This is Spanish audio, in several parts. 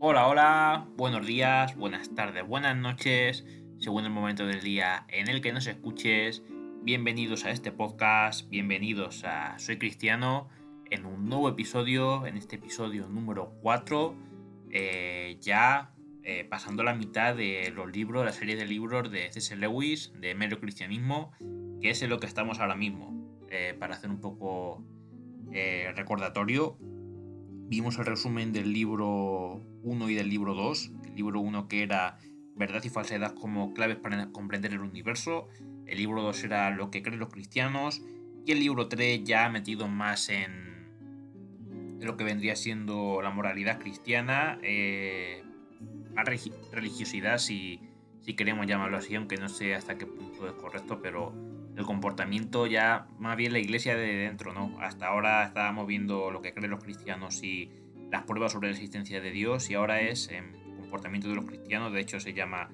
Hola, hola, buenos días, buenas tardes, buenas noches, según el momento del día en el que nos escuches. Bienvenidos a este podcast, bienvenidos a Soy Cristiano en un nuevo episodio, en este episodio número 4, eh, ya eh, pasando la mitad de los libros, la serie de libros de C.S. Lewis, de Mero Cristianismo, que es en lo que estamos ahora mismo. Eh, para hacer un poco recordatorio, vimos el resumen del libro 1 y del libro 2. El libro 1 que era Verdad y falsedad como claves para comprender el universo. El libro 2 era Lo que creen los cristianos. Y el libro 3 ya ha metido más en lo que vendría siendo la moralidad cristiana, eh, religiosidad si, si queremos llamarlo así, aunque no sé hasta qué punto es correcto, pero el comportamiento ya más bien la iglesia de dentro, ¿no? Hasta ahora estábamos viendo lo que creen los cristianos y las pruebas sobre la existencia de Dios y ahora es el comportamiento de los cristianos, de hecho se llama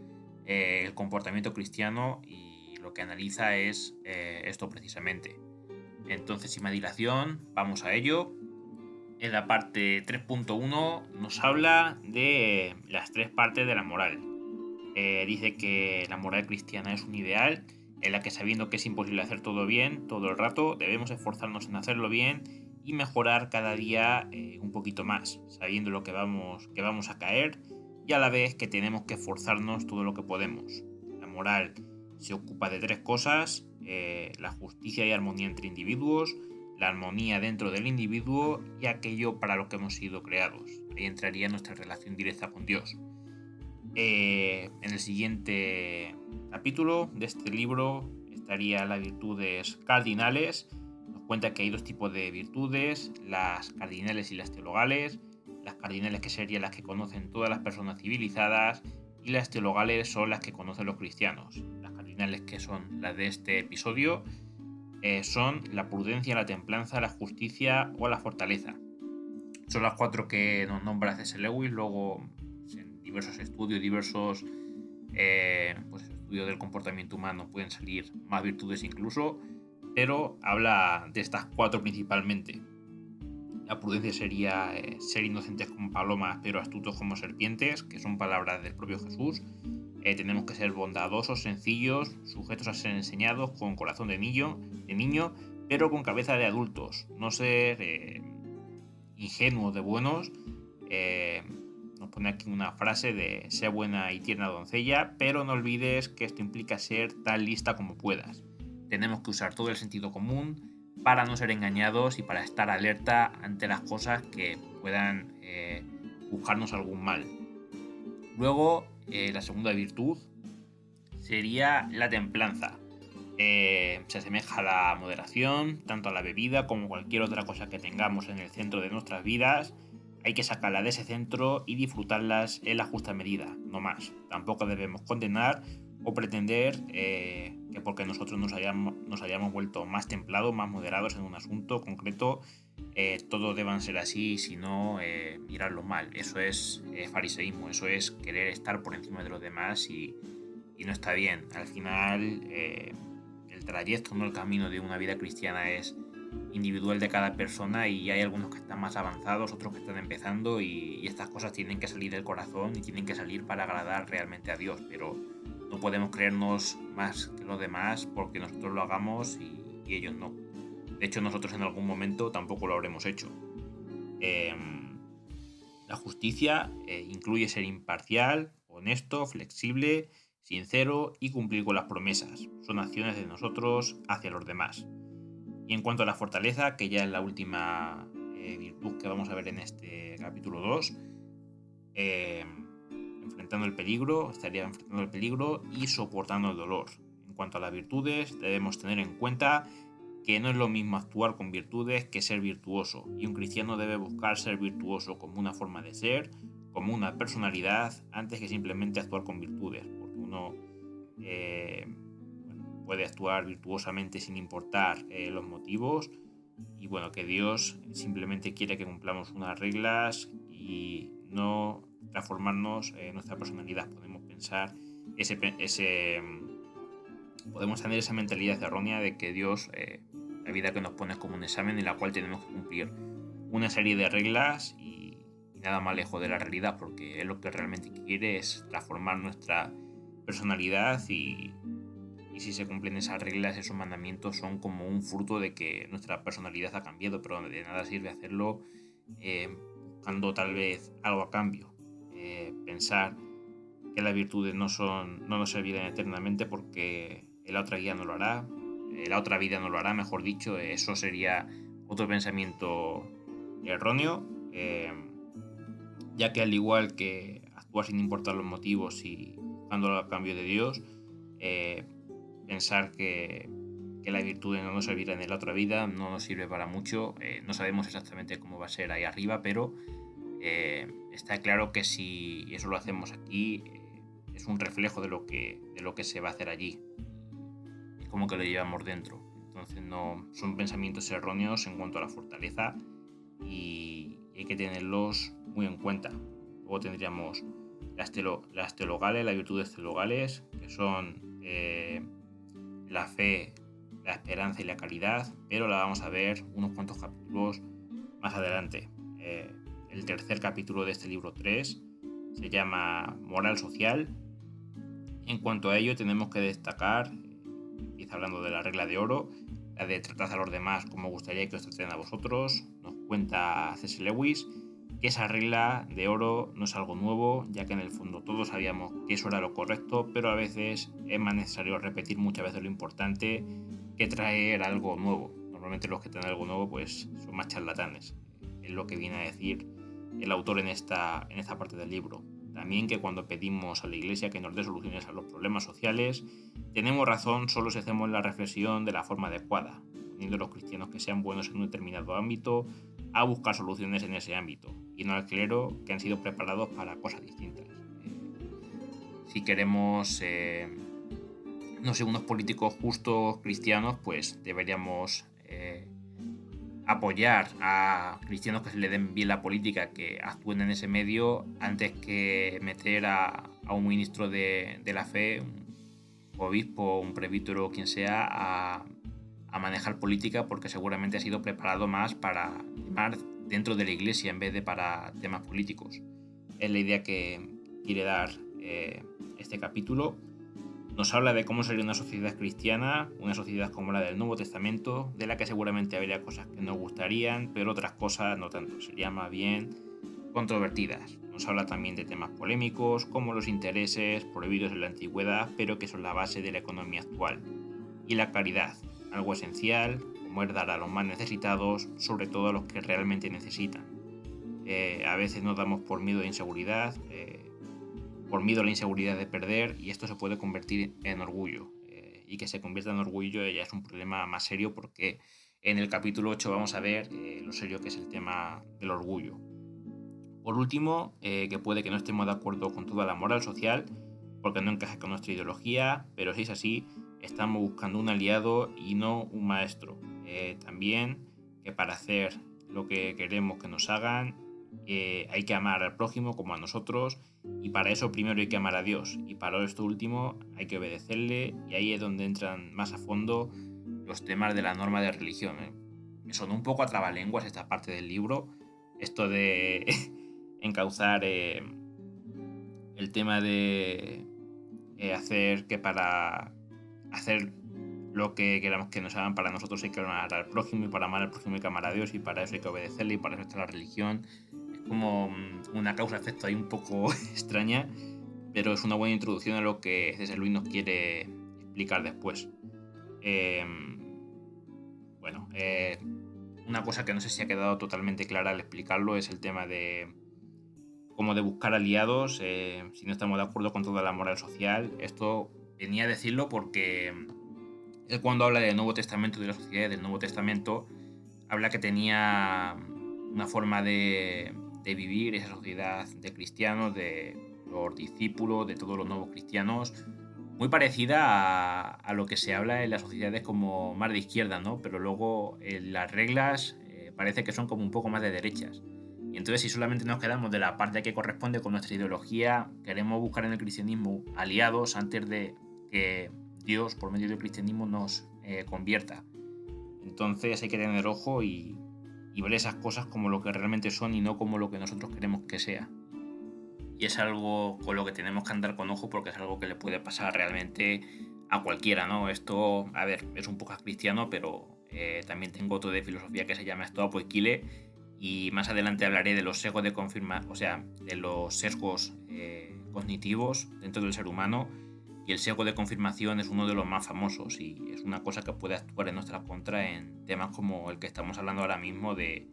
eh, el comportamiento cristiano y lo que analiza es eh, esto precisamente. Entonces, sin más dilación, vamos a ello. En la parte 3.1 nos habla de las tres partes de la moral. Eh, dice que la moral cristiana es un ideal en la que sabiendo que es imposible hacer todo bien todo el rato, debemos esforzarnos en hacerlo bien y mejorar cada día eh, un poquito más, sabiendo lo que vamos, que vamos a caer y a la vez que tenemos que esforzarnos todo lo que podemos. La moral se ocupa de tres cosas, eh, la justicia y armonía entre individuos, la armonía dentro del individuo y aquello para lo que hemos sido creados. Ahí entraría nuestra relación directa con Dios. Eh, en el siguiente capítulo de este libro estaría las virtudes cardinales. Nos cuenta que hay dos tipos de virtudes, las cardinales y las teologales. Las cardinales que serían las que conocen todas las personas civilizadas y las teologales son las que conocen los cristianos. Las cardinales que son las de este episodio eh, son la prudencia, la templanza, la justicia o la fortaleza. Son las cuatro que nos nombra C.S. Lewis, luego diversos estudios, diversos eh, pues, estudios del comportamiento humano pueden salir más virtudes incluso, pero habla de estas cuatro principalmente. La prudencia sería eh, ser inocentes como palomas, pero astutos como serpientes, que son palabras del propio Jesús. Eh, tenemos que ser bondadosos, sencillos, sujetos a ser enseñados, con corazón de niño, de niño pero con cabeza de adultos. No ser ingenuos de buenos, nos pone aquí una frase de sea buena y tierna doncella, pero no olvides que esto implica ser tan lista como puedas. Tenemos que usar todo el sentido común para no ser engañados y para estar alerta ante las cosas que puedan eh, buscarnos algún mal. Luego, eh, la segunda virtud sería la templanza. Eh, se asemeja a la moderación, tanto a la bebida como cualquier otra cosa que tengamos en el centro de nuestras vidas hay que sacarla de ese centro y disfrutarlas en la justa medida, no más. Tampoco debemos condenar o pretender eh, que porque nosotros nos hayamos, nos hayamos vuelto más templados, más moderados en un asunto concreto, eh, todo deban ser así, sino eh, mirarlo mal. Eso es fariseísmo, eso es querer estar por encima de los demás y, y no está bien. Al final, el trayecto, no el camino de una vida cristiana es individual de cada persona y hay algunos que están más avanzados, otros que están empezando y, estas cosas tienen que salir del corazón y tienen que salir para agradar realmente a Dios, pero no podemos creernos más que los demás porque nosotros lo hagamos y, ellos no. De hecho, nosotros en algún momento tampoco lo habremos hecho. Em, la justicia eh, incluye ser imparcial, honesto, flexible, sincero y cumplir con las promesas. Son acciones de nosotros hacia los demás. Y en cuanto a la fortaleza, que ya es la última eh, virtud que vamos a ver en este capítulo 2, eh, enfrentando el peligro, estaría enfrentando el peligro y soportando el dolor. En cuanto a las virtudes, debemos tener en cuenta que no es lo mismo actuar con virtudes que ser virtuoso, y un cristiano debe buscar ser virtuoso como una forma de ser, como una personalidad, antes que simplemente actuar con virtudes, porque uno eh, puede actuar virtuosamente sin importar eh, los motivos y bueno, que Dios simplemente quiere que cumplamos unas reglas y no transformarnos en nuestra personalidad. Podemos pensar ese, ese podemos tener esa mentalidad errónea de que Dios eh, la vida que nos pone es como un examen en la cual tenemos que cumplir una serie de reglas y, nada más lejos de la realidad, porque es lo que realmente quiere es transformar nuestra personalidad y, si se cumplen esas reglas, esos mandamientos son como un fruto de que nuestra personalidad ha cambiado, pero de nada sirve hacerlo eh, buscando tal vez algo a cambio. Eh, pensar que las virtudes no, son, no nos servirán eternamente porque la otra guía no lo hará, eh, la otra vida no lo hará, mejor dicho, eso sería otro pensamiento erróneo, eh, ya que al igual que actuar sin importar los motivos y buscando el cambio de Dios, eh, pensar que, que las virtudes no nos servirán en la otra vida no nos sirve para mucho, no sabemos exactamente cómo va a ser ahí arriba, pero está claro que si eso lo hacemos aquí, es un reflejo de lo que, de lo que se va a hacer allí. Es como que lo llevamos dentro. Entonces no son pensamientos erróneos en cuanto a la fortaleza y hay que tenerlos muy en cuenta. Luego tendríamos las, las teologales, las virtudes teologales, que son eh, la fe, la esperanza y la caridad, pero la vamos a ver unos cuantos capítulos más adelante. Eh, el tercer capítulo de este libro 3 se llama Moral Social en cuanto a ello, tenemos que destacar, empieza hablando de la regla de oro, la de tratar a los demás como gustaría que os traten a vosotros. Nos cuenta C.S. Lewis que esa regla de oro no es algo nuevo, ya que en el fondo todos sabíamos que eso era lo correcto, pero a veces es más necesario repetir muchas veces lo importante que traer algo nuevo. Normalmente los que traen algo nuevo pues son más charlatanes. Es lo que viene a decir el autor en esta, en esta parte del libro. También que cuando pedimos a la Iglesia que nos dé soluciones a los problemas sociales, tenemos razón solo si hacemos la reflexión de la forma adecuada, poniendo a los cristianos que sean buenos en un determinado ámbito a buscar soluciones en ese ámbito, y no al clero que han sido preparados para cosas distintas. Eh, si queremos eh, no sé, unos políticos justos cristianos, pues deberíamos eh, apoyar a cristianos que se le den bien la política, que actúen en ese medio, antes que meter a, un ministro de, la fe, un obispo, un presbítero o quien sea, a, manejar política, porque seguramente ha sido preparado más para llamar dentro de la iglesia en vez de para temas políticos. Es la idea que quiere dar eh, este capítulo nos habla de cómo sería una sociedad cristiana, una sociedad como la del Nuevo Testamento, de la que seguramente habría cosas que nos gustarían, pero otras cosas no tanto, serían más bien controvertidas. Nos habla también de temas polémicos, como los intereses prohibidos en la antigüedad, pero que son la base de la economía actual. Y la caridad, algo esencial, como es dar a los más necesitados, sobre todo a los que realmente necesitan. Eh, a veces nos damos por miedo de inseguridad, eh, por miedo a la inseguridad de perder y esto se puede convertir en orgullo. Eh, y que se convierta en orgullo ya es un problema más serio porque en el capítulo 8 vamos a ver eh, lo serio que es el tema del orgullo. Por último, eh, que puede que no estemos de acuerdo con toda la moral social porque no encaja con nuestra ideología, pero si es así, estamos buscando un aliado y no un maestro. también que para hacer lo que queremos que nos hagan hay que amar al prójimo como a nosotros y para eso primero hay que amar a Dios y para esto último hay que obedecerle y ahí es donde entran más a fondo los temas de la norma de religión. ¿eh? Me sonó un poco a trabalenguas esta parte del libro, esto de encauzar eh, el tema de eh, hacer que para hacer lo que queramos que nos hagan para nosotros hay que amar al prójimo y para amar al prójimo hay que amar a Dios y para eso hay que obedecerle y para eso está la religión como mm, una causa-efecto ahí un poco extraña, pero es una buena introducción a lo que César Luis nos quiere explicar después. Em, bueno, eh, una cosa que no sé si ha quedado totalmente clara al explicarlo es el tema de cómo de buscar aliados eh, si no estamos de acuerdo con toda la moral social. Esto venía a decirlo porque él cuando habla del Nuevo Testamento, de la sociedad del Nuevo Testamento, habla que tenía una forma de, de vivir esa sociedad de cristianos, de los discípulos, de todos los nuevos cristianos, muy parecida a, lo que se habla en las sociedades como más de izquierda, ¿no? Pero luego eh, las reglas eh, parece que son como un poco más de derechas. Y entonces si solamente nos quedamos de la parte que corresponde con nuestra ideología, queremos buscar en el cristianismo aliados antes de que Dios, por medio del cristianismo, nos eh, convierta. Entonces hay que tener ojo y y ver esas cosas como lo que realmente son y no como lo que nosotros queremos que sea. Y es algo con lo que tenemos que andar con ojo porque es algo que le puede pasar realmente a cualquiera, ¿no? Esto, a ver, es un poco cristiano, pero eh, también tengo otro de filosofía que se llama Esto Apoiquile y más adelante hablaré de los sesgos de confirma, o sea, de los sesgos eh, cognitivos dentro del ser humano y el sesgo de confirmación es uno de los más famosos y es una cosa que puede actuar en nuestra contra en temas como el que estamos hablando ahora mismo de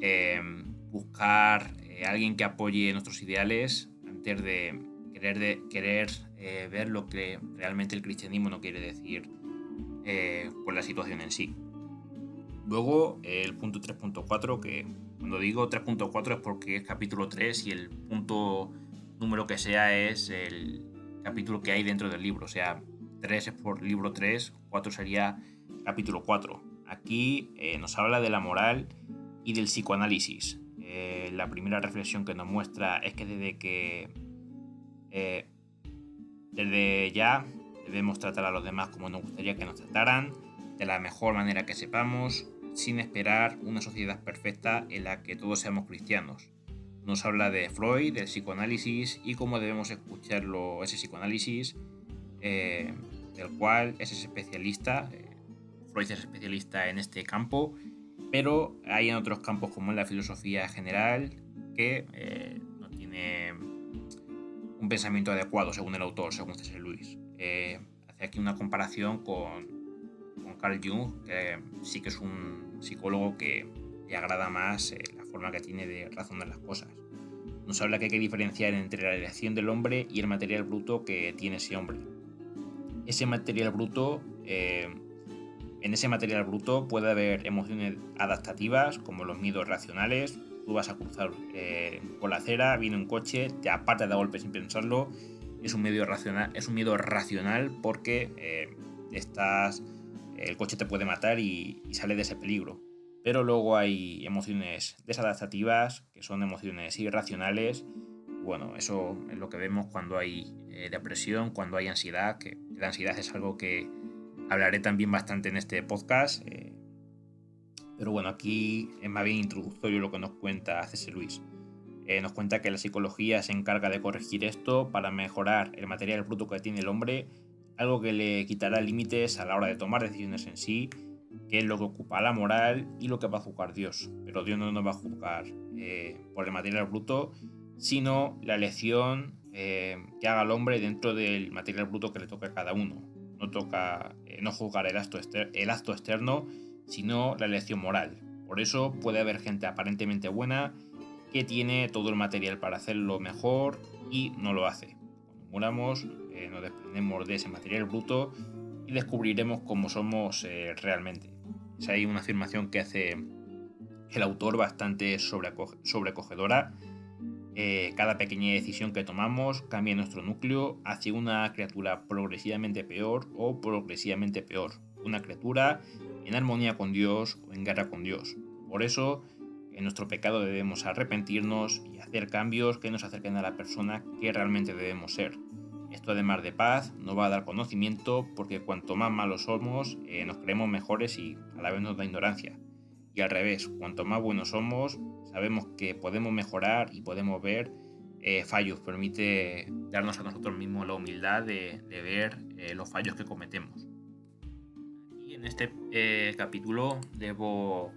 em, buscar eh, alguien que apoye nuestros ideales antes de querer, de, querer eh, ver lo que realmente el cristianismo no quiere decir eh, con la situación en sí. Luego el punto 3.4, que cuando digo 3.4 es porque es capítulo 3 y el punto número que sea es el capítulo que hay dentro del libro. O sea, 3 es por libro 3, 4 sería capítulo 4. Aquí eh, nos habla de la moral y del psicoanálisis. Eh, la primera reflexión que nos muestra es que desde que eh, desde ya debemos tratar a los demás como nos gustaría que nos trataran, de la mejor manera que sepamos, sin esperar una sociedad perfecta en la que todos seamos cristianos. Nos habla de Freud, del psicoanálisis y cómo debemos escucharlo, ese psicoanálisis, eh, del cual es especialista. Eh, Freud es especialista en este campo, pero hay en otros campos como en la filosofía general que eh, no tiene un pensamiento adecuado según el autor, según César Luis. hace aquí una comparación con, con Carl Jung, que sí que es un psicólogo que le agrada más forma que tiene de razonar las cosas. Nos habla que hay que diferenciar entre la elección del hombre y el material bruto que tiene ese hombre. Ese material bruto, eh, en ese material bruto puede haber emociones adaptativas como los miedos racionales. Tú vas a cruzar eh, por la acera, viene un coche, te aparta de golpe sin pensarlo. Es un, medio racional, es un miedo racional porque eh, estás, el coche te puede matar y, y sale de ese peligro pero luego hay emociones desadaptativas, que son emociones irracionales. Bueno, eso es lo que vemos cuando hay eh, depresión, cuando hay ansiedad, que la ansiedad es algo que hablaré también bastante en este podcast. Eh, pero bueno, aquí es más bien introductorio lo que nos cuenta C.C. Luis. Eh, nos cuenta que la psicología se encarga de corregir esto para mejorar el material bruto que tiene el hombre, algo que le quitará límites a la hora de tomar decisiones en sí que es lo que ocupa la moral y lo que va a juzgar Dios. Pero Dios no nos va a juzgar eh, por el material bruto, sino la elección eh, que haga el hombre dentro del material bruto que le toca a cada uno. No toca eh, no juzgar el acto, el acto externo, sino la elección moral. Por eso puede haber gente aparentemente buena que tiene todo el material para hacerlo mejor y no lo hace. Cuando muramos, nos desprendemos de ese material bruto y descubriremos cómo somos realmente hay una afirmación que hace el autor bastante sobrecogedora. Eh, cada pequeña decisión que tomamos cambia nuestro núcleo hacia una criatura progresivamente peor o progresivamente peor. Una criatura en armonía con Dios o en guerra con Dios. Por eso, en nuestro pecado debemos arrepentirnos y hacer cambios que nos acerquen a la persona que realmente debemos ser. Esto además de paz nos va a dar conocimiento porque cuanto más malos somos eh, nos creemos mejores y a la vez nos da ignorancia. Y al revés, cuanto más buenos somos sabemos que podemos mejorar y podemos ver eh, fallos. Permite darnos a nosotros mismos la humildad de, ver eh, los fallos que cometemos. Y en este capítulo debo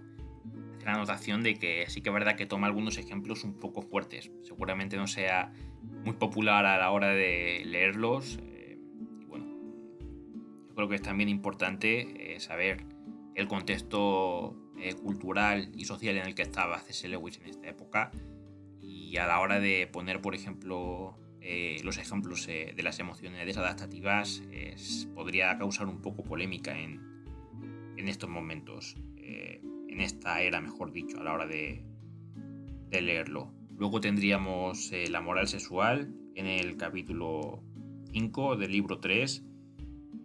la anotación de que sí que es verdad que toma algunos ejemplos un poco fuertes. Seguramente no sea muy popular a la hora de leerlos. Eh, y bueno, yo creo que es también importante eh, saber el contexto eh, cultural y social en el que estaba C.S. Lewis en esta época y a la hora de poner, por ejemplo, los ejemplos de las emociones desadaptativas podría causar un poco polémica en, en estos momentos, en esta era, mejor dicho, a la hora de, leerlo. Luego tendríamos eh, la moral sexual en el capítulo 5 del libro 3.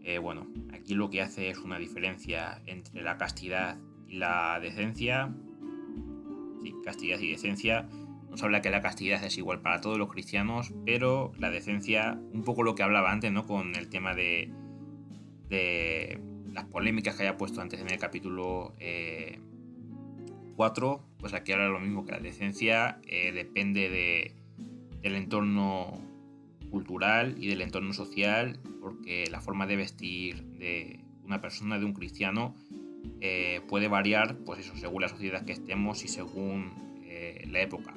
Eh, bueno, aquí lo que hace es una diferencia entre la castidad y la decencia. Sí, castidad y decencia. Nos habla que la castidad es igual para todos los cristianos, pero la decencia, un poco lo que hablaba antes, ¿no? Con el tema de, las polémicas que haya puesto antes en el capítulo 4 4, pues aquí habla lo mismo que la decencia, eh, depende de, del entorno cultural y del entorno social, porque la forma de vestir de una persona, de un cristiano, eh, puede variar, pues eso, según la sociedad que estemos y según eh, la época.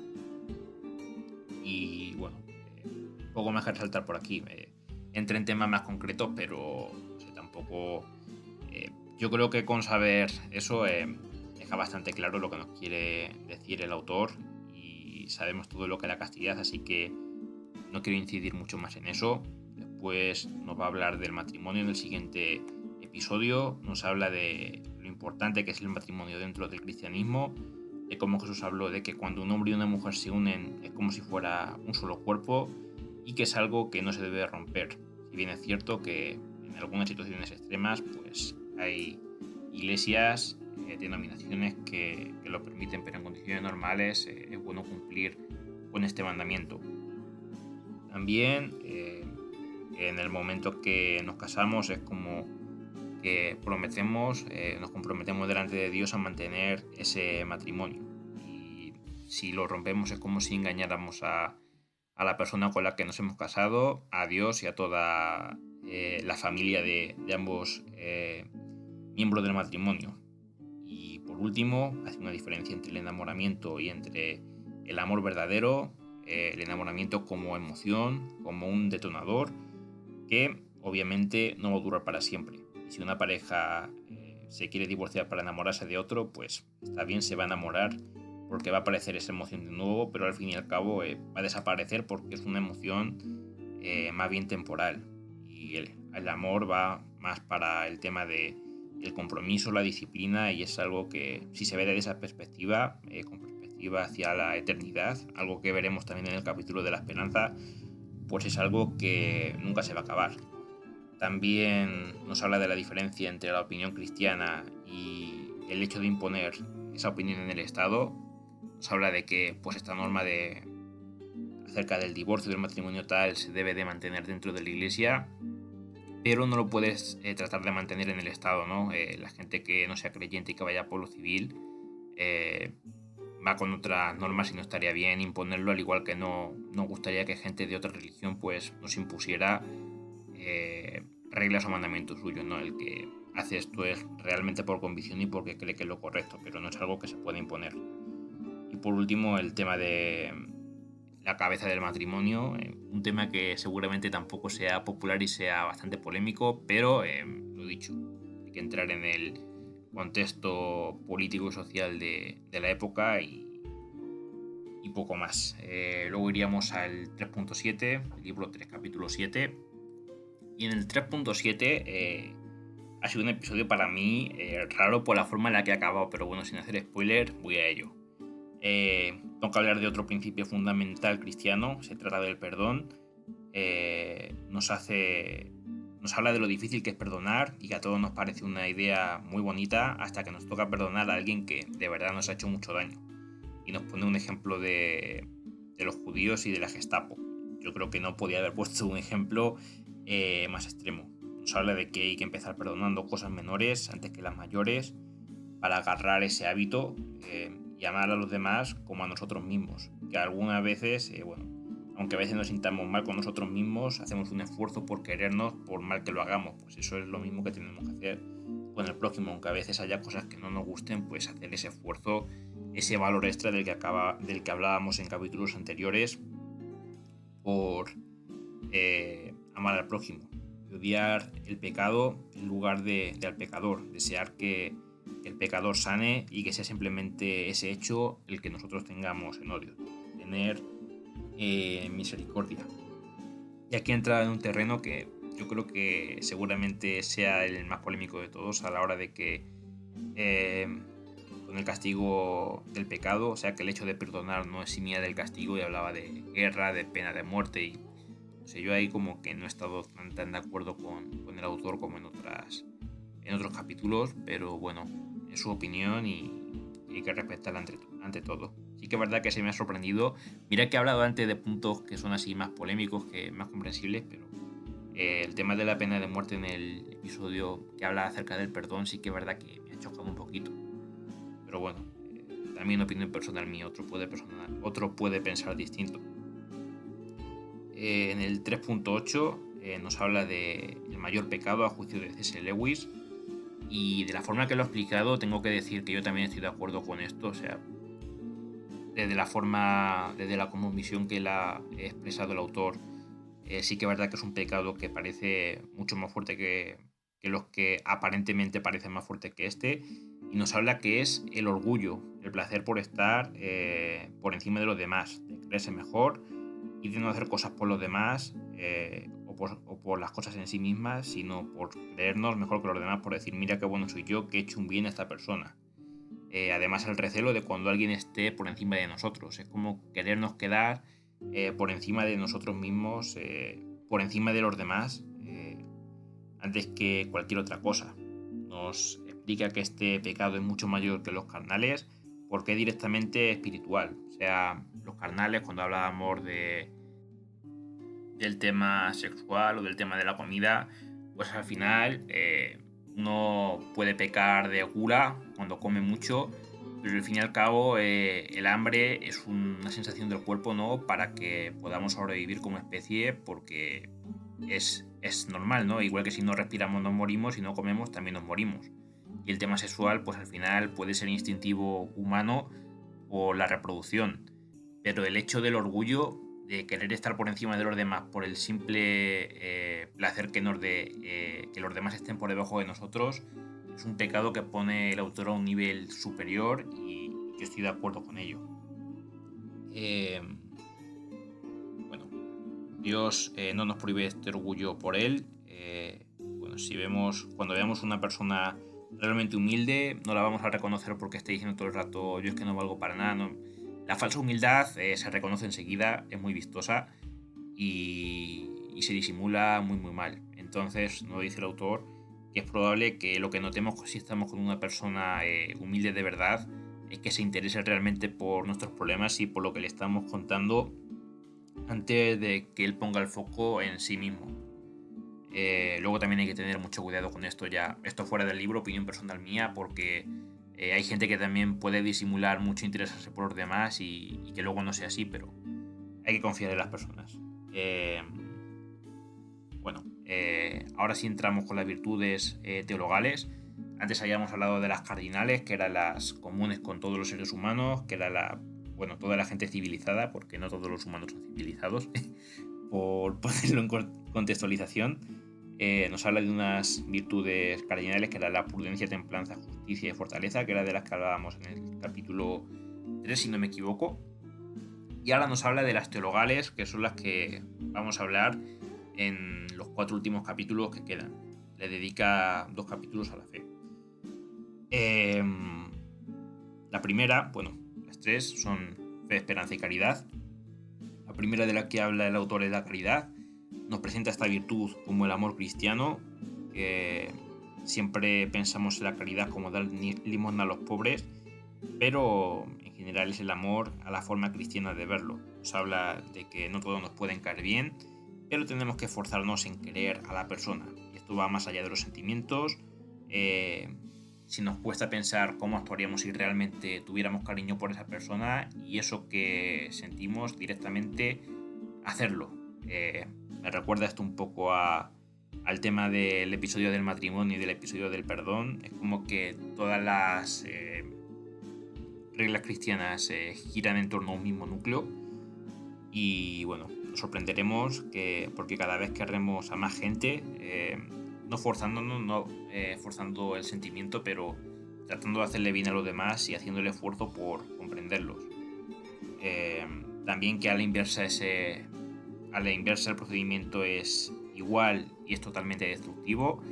Y bueno, poco más que resaltar por aquí. entré en temas más concretos, pero tampoco. yo creo que con saber eso deja bastante claro lo que nos quiere decir el autor y sabemos todo lo que es la castidad, así que no quiero incidir mucho más en eso. Después nos va a hablar del matrimonio en el siguiente episodio, nos habla de lo importante que es el matrimonio dentro del cristianismo, de cómo Jesús habló de que cuando un hombre y una mujer se unen es como si fuera un solo cuerpo y que es algo que no se debe romper. Si bien es cierto que en algunas situaciones extremas pues hay iglesias eh, denominaciones que, lo permiten, pero en condiciones normales eh, es bueno cumplir con este mandamiento. También eh, en el momento que nos casamos es como que prometemos, nos comprometemos delante de Dios a mantener ese matrimonio. Y si lo rompemos es como si engañáramos a, a la persona con la que nos hemos casado, a Dios y a toda la familia de, de ambos miembros del matrimonio por último, hace una diferencia entre el enamoramiento y entre el amor verdadero, eh, el enamoramiento como emoción, como un detonador, que obviamente no va a durar para siempre. Si una pareja eh, se quiere divorciar para enamorarse de otro, pues está bien, se va a enamorar porque va a aparecer esa emoción de nuevo, pero al fin y al cabo eh, va a desaparecer porque es una emoción más bien temporal. Y el amor va más para el tema de el compromiso, la disciplina y es algo que si se ve desde esa perspectiva, eh, con perspectiva hacia la eternidad, algo que veremos también en el capítulo de la esperanza, pues es algo que nunca se va a acabar. También nos habla de la diferencia entre la opinión cristiana y el hecho de imponer esa opinión en el Estado. Nos habla de que pues esta norma de acerca del divorcio del matrimonio tal se debe de mantener dentro de la iglesia pero no lo puedes eh, tratar de mantener en el Estado, ¿no? Eh, la gente que no sea creyente y que vaya a pueblo civil eh, va con otras normas y no estaría bien imponerlo, al igual que no nos gustaría que gente de otra religión pues nos impusiera reglas o mandamientos suyos, ¿no? El que hace esto es realmente por convicción y porque cree que es lo correcto, pero no es algo que se puede imponer. Y por último, el tema de la cabeza del matrimonio, eh, un tema que seguramente tampoco sea popular y sea bastante polémico, pero eh, lo dicho, hay que entrar en el contexto político y social de, la época y, poco más. Eh, luego iríamos al 3.7, libro 3, capítulo 7. Y en el 3.7 ha sido un episodio para mí raro por la forma en la que ha acabado, pero bueno, sin hacer spoiler, voy a ello. Eh, que hablar de otro principio fundamental cristiano, se trata del perdón. Eh, nos hace. Nos habla de lo difícil que es perdonar y que a todos nos parece una idea muy bonita hasta que nos toca perdonar a alguien que de verdad nos ha hecho mucho daño. Y nos pone un ejemplo de, los judíos y de la Gestapo. Yo creo que no podía haber puesto un ejemplo eh, más extremo. Nos habla de que hay que empezar perdonando cosas menores antes que las mayores para agarrar ese hábito llamar a los demás como a nosotros mismos. Que algunas veces, eh, bueno, aunque a veces nos sintamos mal con nosotros mismos, hacemos un esfuerzo por querernos por mal que lo hagamos. Pues eso es lo mismo que tenemos que hacer con el próximo, aunque a veces haya cosas que no nos gusten, pues hacer ese esfuerzo, ese valor extra del que, acaba, del que hablábamos en capítulos anteriores, por eh, amar al prójimo, odiar el pecado en lugar de, de al pecador, desear que el pecador sane y que sea simplemente ese hecho el que nosotros tengamos en odio, tener eh, misericordia. Y aquí entra en un terreno que yo creo que seguramente sea el más polémico de todos a la hora de que eh, con el castigo del pecado, o sea que el hecho de perdonar no similar del castigo y hablaba de guerra, de pena de muerte y no yo ahí como que no he estado tan, de acuerdo con, con el autor como en otras en otros capítulos, pero bueno, es su opinión y, hay que respetarla ante, ante, todo. Sí que es verdad que se me ha sorprendido. Mira que he hablado antes de puntos que son así más polémicos, que más comprensibles, pero eh, el tema de la pena de muerte en el episodio que habla acerca del perdón sí que es verdad que me ha chocado un poquito. Pero bueno, eh, también opinión personal mía, otro puede, personal, otro puede pensar distinto. Eh, en el 3.8 eh, nos habla de el mayor pecado a juicio de C.S. Lewis y de la forma que lo ha explicado tengo que decir que yo también estoy de acuerdo con esto, o sea, desde la forma, desde la visión que la ha expresado el autor, eh, sí que es verdad que es un pecado que parece mucho más fuerte que, que los que aparentemente parecen más fuertes que este, y nos habla que es el orgullo, el placer por estar eh, por encima de los demás, de creerse mejor y de no hacer cosas por los demás eh, o, por, las cosas en sí mismas, sino por creernos mejor que los demás, por decir, mira qué bueno soy yo, que he hecho un bien a esta persona. Eh, además, el recelo de cuando alguien esté por encima de nosotros, es como querernos quedar por encima de nosotros mismos, por encima de los demás, antes que cualquier otra cosa. Nos explica que este pecado es mucho mayor que los carnales porque es directamente espiritual. O sea, los carnales, cuando hablábamos de, del tema sexual o del tema de la comida, pues al final eh, uno puede pecar de gula cuando come mucho, pero al fin y al cabo eh, el hambre es una sensación del cuerpo no para que podamos sobrevivir como especie porque es, es normal, ¿no? Igual que si no respiramos nos morimos, si no comemos también nos morimos. Y el tema sexual, pues al final puede ser instintivo humano o la reproducción. Pero el hecho del orgullo, de querer estar por encima de los demás por el simple eh, placer que nos dé eh, que los demás estén por debajo de nosotros, es un pecado que pone el autor a un nivel superior y yo estoy de acuerdo con ello. Eh, bueno, Dios no nos prohíbe este orgullo por él. bueno, si vemos, cuando veamos una persona realmente humilde, no la vamos a reconocer porque esté diciendo todo el rato yo es que no valgo para nada. La falsa humildad eh, se reconoce enseguida, es muy vistosa y, se disimula muy muy mal. Entonces, no dice el autor que es probable que lo que notemos si estamos con una persona eh, humilde de verdad es que se interese realmente por nuestros problemas y por lo que le estamos contando antes de que él ponga el foco en sí mismo. Eh, luego también hay que tener mucho cuidado con esto ya, esto fuera del libro, opinión personal mía, porque eh, hay gente que también puede disimular mucho interesarse por los demás y, que luego no sea así, pero hay que confiar en las personas. Eh, bueno, ahora sí entramos con las virtudes teologales. Antes habíamos hablado de las cardinales, que eran las comunes con todos los seres humanos, que era la, bueno, toda la gente civilizada, porque no todos los humanos son civilizados, por ponerlo en contextualización. Eh, nos habla de unas virtudes cardinales que era la prudencia, templanza, justicia y fortaleza, que era de las que hablábamos en el capítulo 3, si no me equivoco. Y ahora nos habla de las teologales, que son las que vamos a hablar en los cuatro últimos capítulos que quedan. Le dedica dos capítulos a la fe. Em, la primera, bueno, las tres son fe, esperanza y caridad. La primera de la que habla el autor es la caridad, nos presenta esta virtud como el amor cristiano, que siempre pensamos en la caridad como dar limosna a los pobres, pero en general es el amor a la forma cristiana de verlo. Nos habla de que no todos nos pueden caer bien, pero tenemos que esforzarnos en querer a la persona. Y esto va más allá de los sentimientos. Eh, si nos cuesta pensar cómo actuaríamos si realmente tuviéramos cariño por esa persona y eso que sentimos directamente hacerlo. Eh, me recuerda esto un poco al tema del episodio del matrimonio y del episodio del perdón. Es como que todas las eh, reglas cristianas eh, giran en torno a un mismo núcleo. Y bueno, nos sorprenderemos que, porque cada vez querremos a más gente, no forzándonos, no forzando el sentimiento, pero tratando de hacerle bien a los demás y haciendo el esfuerzo por comprenderlos. también que a la inversa ese a la inversa el procedimiento es igual y es totalmente destructivo.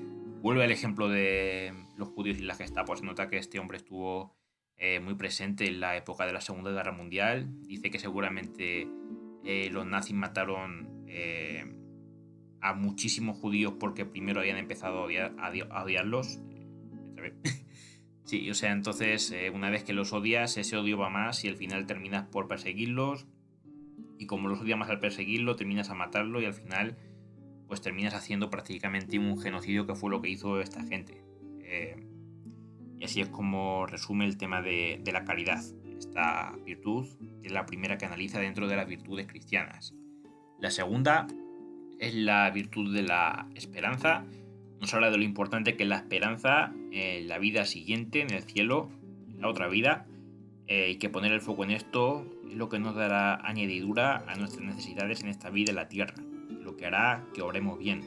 Vuelve al ejemplo de los judíos y la Gestapo. Se nota que este hombre estuvo eh, muy presente en la época de la Segunda Guerra Mundial. Dice que seguramente eh, los nazis mataron eh, a muchísimos judíos porque primero habían empezado a, odiarlos. sí, o sea, entonces una vez que los odias, ese odio va más y al final terminas por perseguirlos, y como los odias más al perseguirlo, terminas a matarlo y al final pues terminas haciendo prácticamente un genocidio que fue lo que hizo esta gente. Eh, y así es como resume el tema de, la caridad. esta virtud, es la primera que analiza dentro de las virtudes cristianas. La segunda es la virtud de la esperanza. Nos habla de lo importante que es la esperanza en la vida siguiente, en el cielo, en la otra vida, eh, y que poner el foco en esto es lo que nos dará añadidura a nuestras necesidades en esta vida en la tierra, lo que hará que obremos bien.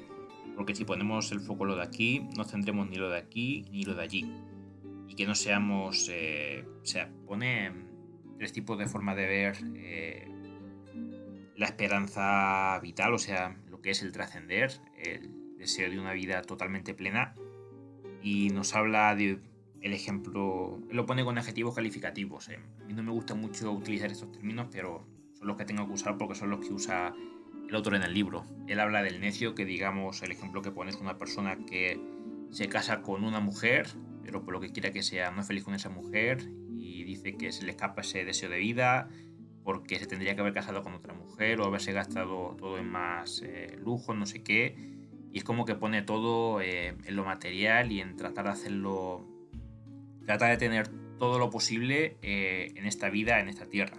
Porque si ponemos el foco en lo de aquí, no tendremos ni lo de aquí ni lo de allí. Y que no seamos. Eh, o sea, pone tres tipos de forma de ver eh, la esperanza vital, o sea, lo que es el trascender, el deseo de una vida totalmente plena. Y nos habla de el ejemplo, lo pone con adjetivos calificativos. Eh. A mí no me gusta mucho utilizar estos términos, pero son los que tengo que usar porque son los que usa el autor en el libro. Él habla del necio, que digamos, el ejemplo que pone es una persona que se casa con una mujer, pero por lo que quiera que sea, no es feliz con esa mujer y dice que se le escapa ese deseo de vida porque se tendría que haber casado con otra mujer o haberse gastado todo en más eh, lujo, no sé qué. Y es como que pone todo eh, en lo material y en tratar de hacerlo trata de tener todo lo posible eh, en esta vida, en esta tierra.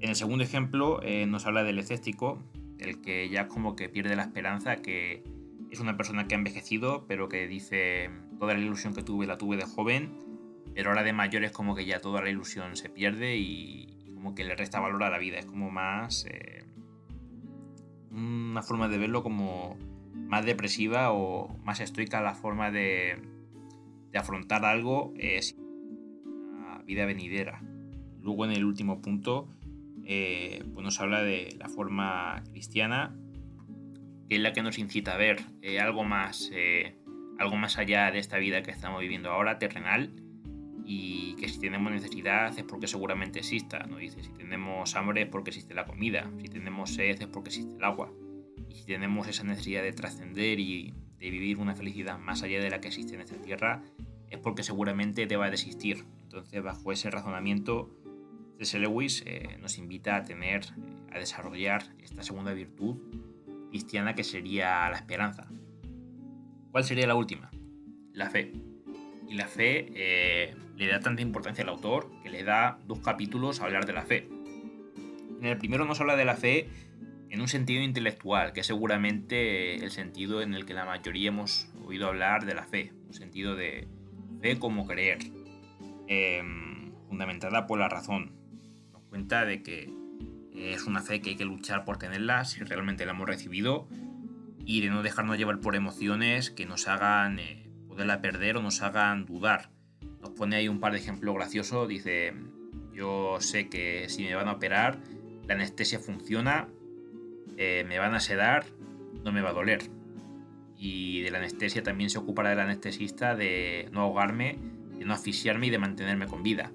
En el segundo ejemplo eh, nos habla del escéptico, el que ya como que pierde la esperanza, que es una persona que ha envejecido, pero que dice, toda la ilusión que tuve la tuve de joven, pero ahora de mayor es como que ya toda la ilusión se pierde y, como que le resta valor a la vida. Es como más... Eh, una forma de verlo como más depresiva o más estoica la forma de, de afrontar algo es una vida venidera. Luego en el último punto eh, pues nos habla de la forma cristiana, que es la que nos incita a ver eh, algo, más, eh, algo más allá de esta vida que estamos viviendo ahora, terrenal, y que si tenemos necesidad es porque seguramente exista. ¿no? Dice, si tenemos hambre es porque existe la comida, si tenemos sed es porque existe el agua, y si tenemos esa necesidad de trascender y de vivir una felicidad más allá de la que existe en esta tierra, es porque seguramente deba de existir. Entonces, bajo ese razonamiento, C.S. Lewis eh, nos invita a tener, a desarrollar esta segunda virtud cristiana que sería la esperanza. ¿Cuál sería la última? La fe. Y la fe eh, le da tanta importancia al autor que le da dos capítulos a hablar de la fe. En el primero nos habla de la fe en un sentido intelectual, que es seguramente el sentido en el que la mayoría hemos oído hablar de la fe, un sentido de fe como creer, em, fundamentada por la razón. Nos cuenta de que es una fe que hay que luchar por tenerla si realmente la hemos recibido y de no dejarnos llevar por emociones que nos hagan eh, poderla perder o nos hagan dudar. Nos pone ahí un par de ejemplos graciosos, dice, yo sé que si me van a operar, la anestesia funciona eh, me van a sedar, no me va a doler. Y de la anestesia también se ocupará el anestesista de no ahogarme, de no asfixiarme y de mantenerme con vida.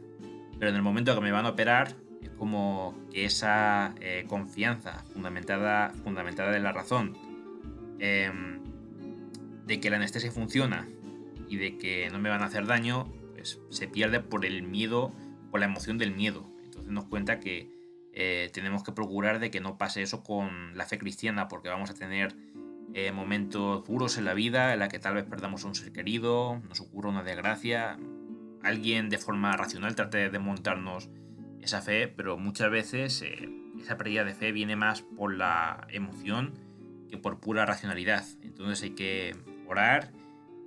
Pero en el momento que me van a operar, es como que esa eh, confianza fundamentada, fundamentada en la razón, em, de que la anestesia funciona y de que no me van a hacer daño, pues se pierde por el miedo, por la emoción del miedo. Entonces nos cuenta que eh, tenemos que procurar de que no pase eso con la fe cristiana, porque vamos a tener eh, momentos duros en la vida en la que tal vez perdamos a un ser querido, nos ocurra una desgracia, alguien de forma racional trate de desmontarnos esa fe, pero muchas veces eh, esa pérdida de fe viene más por la emoción que por pura racionalidad. Entonces hay que orar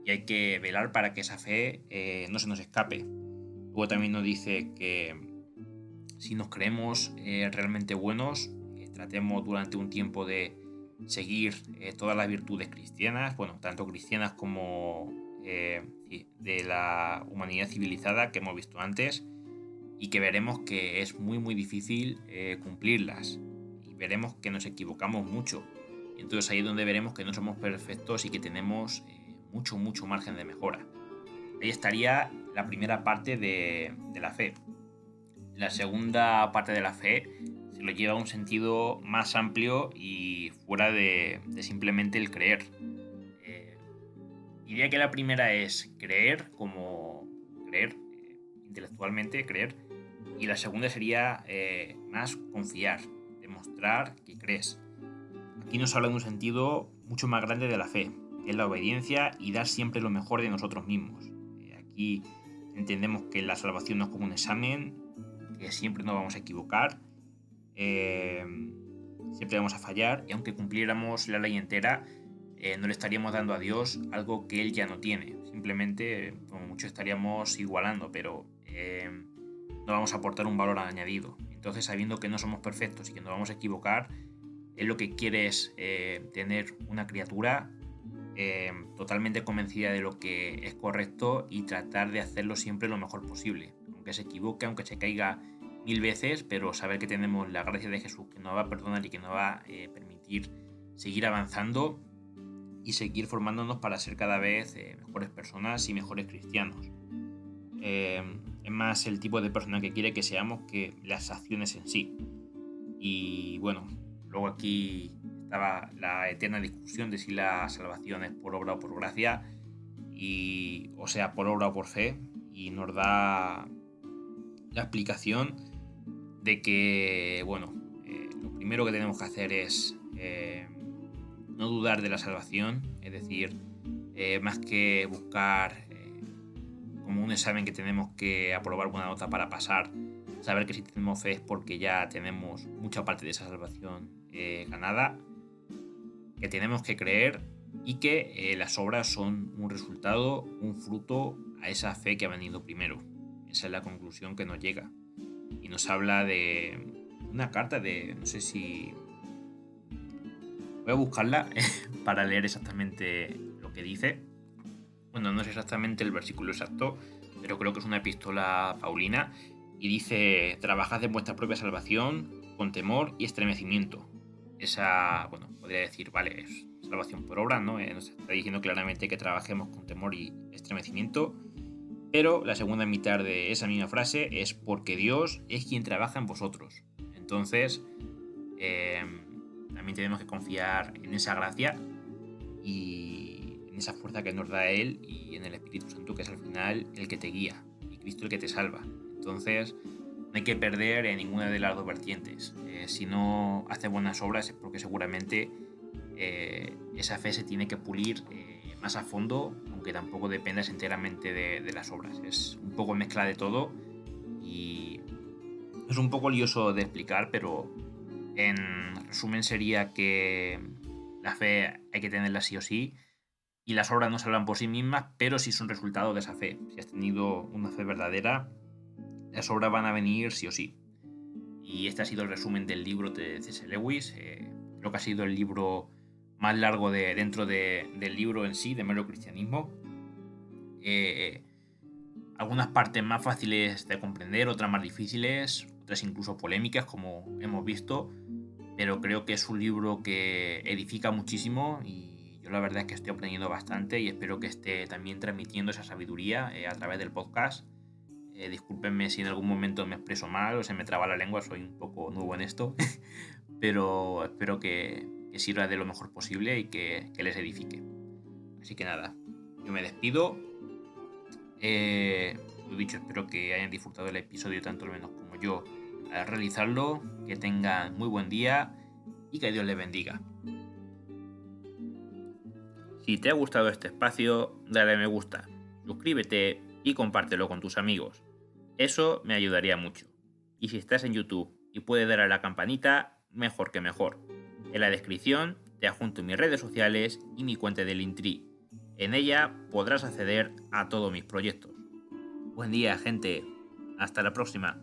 y hay que velar para que esa fe no se nos escape. Luego también nos dice que si nos creemos eh, realmente buenos, eh, tratemos durante un tiempo de seguir eh, todas las virtudes cristianas, bueno, tanto cristianas como de la humanidad civilizada que hemos visto antes, y que veremos que es muy muy difícil cumplirlas, y veremos que nos equivocamos mucho. Entonces ahí es donde veremos que no somos perfectos y que tenemos mucho, mucho margen de mejora. Ahí estaría la primera parte de la fe. La segunda parte de la fe se lo lleva a un sentido más amplio y fuera de, simplemente el creer. Eh, diría que la primera es creer como creer, eh, intelectualmente creer, y la segunda sería eh, más confiar, demostrar que crees. Aquí nos habla de un sentido mucho más grande de la fe, que es la obediencia y dar siempre lo mejor de nosotros mismos. aquí entendemos que la salvación no es como un examen, que siempre nos vamos a equivocar, eh, siempre vamos a fallar y aunque cumpliéramos la ley entera, eh, no le estaríamos dando a Dios algo que Él ya no tiene. Simplemente, como mucho, estaríamos igualando, pero eh, no vamos a aportar un valor añadido. Entonces, sabiendo que no somos perfectos y que nos vamos a equivocar, Él lo que quiere es tener una criatura totalmente convencida de lo que es correcto y tratar de hacerlo siempre lo mejor posible. Aunque se equivoque, aunque se caiga mil veces, pero saber que tenemos la gracia de Jesús que nos va a perdonar y que nos va a eh, permitir seguir avanzando y seguir formándonos para ser cada vez eh, mejores personas y mejores cristianos. Eh, es más el tipo de persona que quiere que seamos que las acciones en sí. Y bueno, luego aquí estaba la eterna discusión de si la salvación es por obra o por gracia, y, o sea, por obra o por fe, y nos da la explicación de que, bueno, eh, lo primero que tenemos que hacer es eh, no dudar de la salvación, es decir, eh, más que buscar como un examen que tenemos que aprobar una nota para pasar, saber que si tenemos fe es porque ya tenemos mucha parte de esa salvación ganada, que tenemos que creer y que las obras son un resultado, un fruto a esa fe que ha venido primero. Esa es la conclusión que nos llega nos habla de una carta de, no sé si... Voy a buscarla para leer exactamente lo que dice. Bueno, no es exactamente el versículo exacto, pero creo que es una epístola paulina y dice, trabajad en vuestra propia salvación con temor y estremecimiento. Esa, bueno, podría decir, vale, es salvación por obra, ¿no? Eh, nos está diciendo claramente que trabajemos con temor y estremecimiento pero la segunda mitad de esa misma frase es porque Dios es quien trabaja en vosotros. Entonces, em, también tenemos que confiar en esa gracia y en esa fuerza que nos da Él y en el Espíritu Santo, que es al final el que te guía y Cristo el que te salva. Entonces, no hay que perder en ninguna de las dos vertientes. Eh, si no hace buenas obras es porque seguramente eh, esa fe se tiene que pulir eh, más a fondo aunque tampoco dependas enteramente de, las obras. Es un poco mezcla de todo y es un poco lioso de explicar, pero en resumen sería que la fe hay que tenerla sí o sí y las obras no se hablan por sí mismas, pero sí son resultado de esa fe. Si has tenido una fe verdadera, las obras van a venir sí o sí. Y este ha sido el resumen del libro de C.S. Lewis. Eh, creo que ha sido el libro más largo de, dentro del libro en sí, de mero cristianismo. Eh, algunas partes más fáciles de comprender, otras más difíciles, otras incluso polémicas, como hemos visto, pero creo que es un libro que edifica muchísimo y yo la verdad es que estoy aprendiendo bastante y espero que esté también transmitiendo esa sabiduría eh, a través del podcast. Eh, discúlpenme si en algún momento me expreso mal o se me traba la lengua, soy un poco nuevo en esto, pero espero que, que sirva de lo mejor posible y que, les edifique. Así que nada, yo me despido. Eh, lo dicho, espero que hayan disfrutado del episodio tanto lo menos como yo al realizarlo. Que tengan muy buen día y que Dios les bendiga. Si te ha gustado este espacio, dale a me gusta, suscríbete y compártelo con tus amigos. Eso me ayudaría mucho. Y si estás en YouTube y puedes dar a la campanita, mejor que mejor. En la descripción te adjunto mis redes sociales y mi cuenta de Linktree. En ella podrás acceder a todos mis proyectos. Buen día, gente. Hasta la próxima.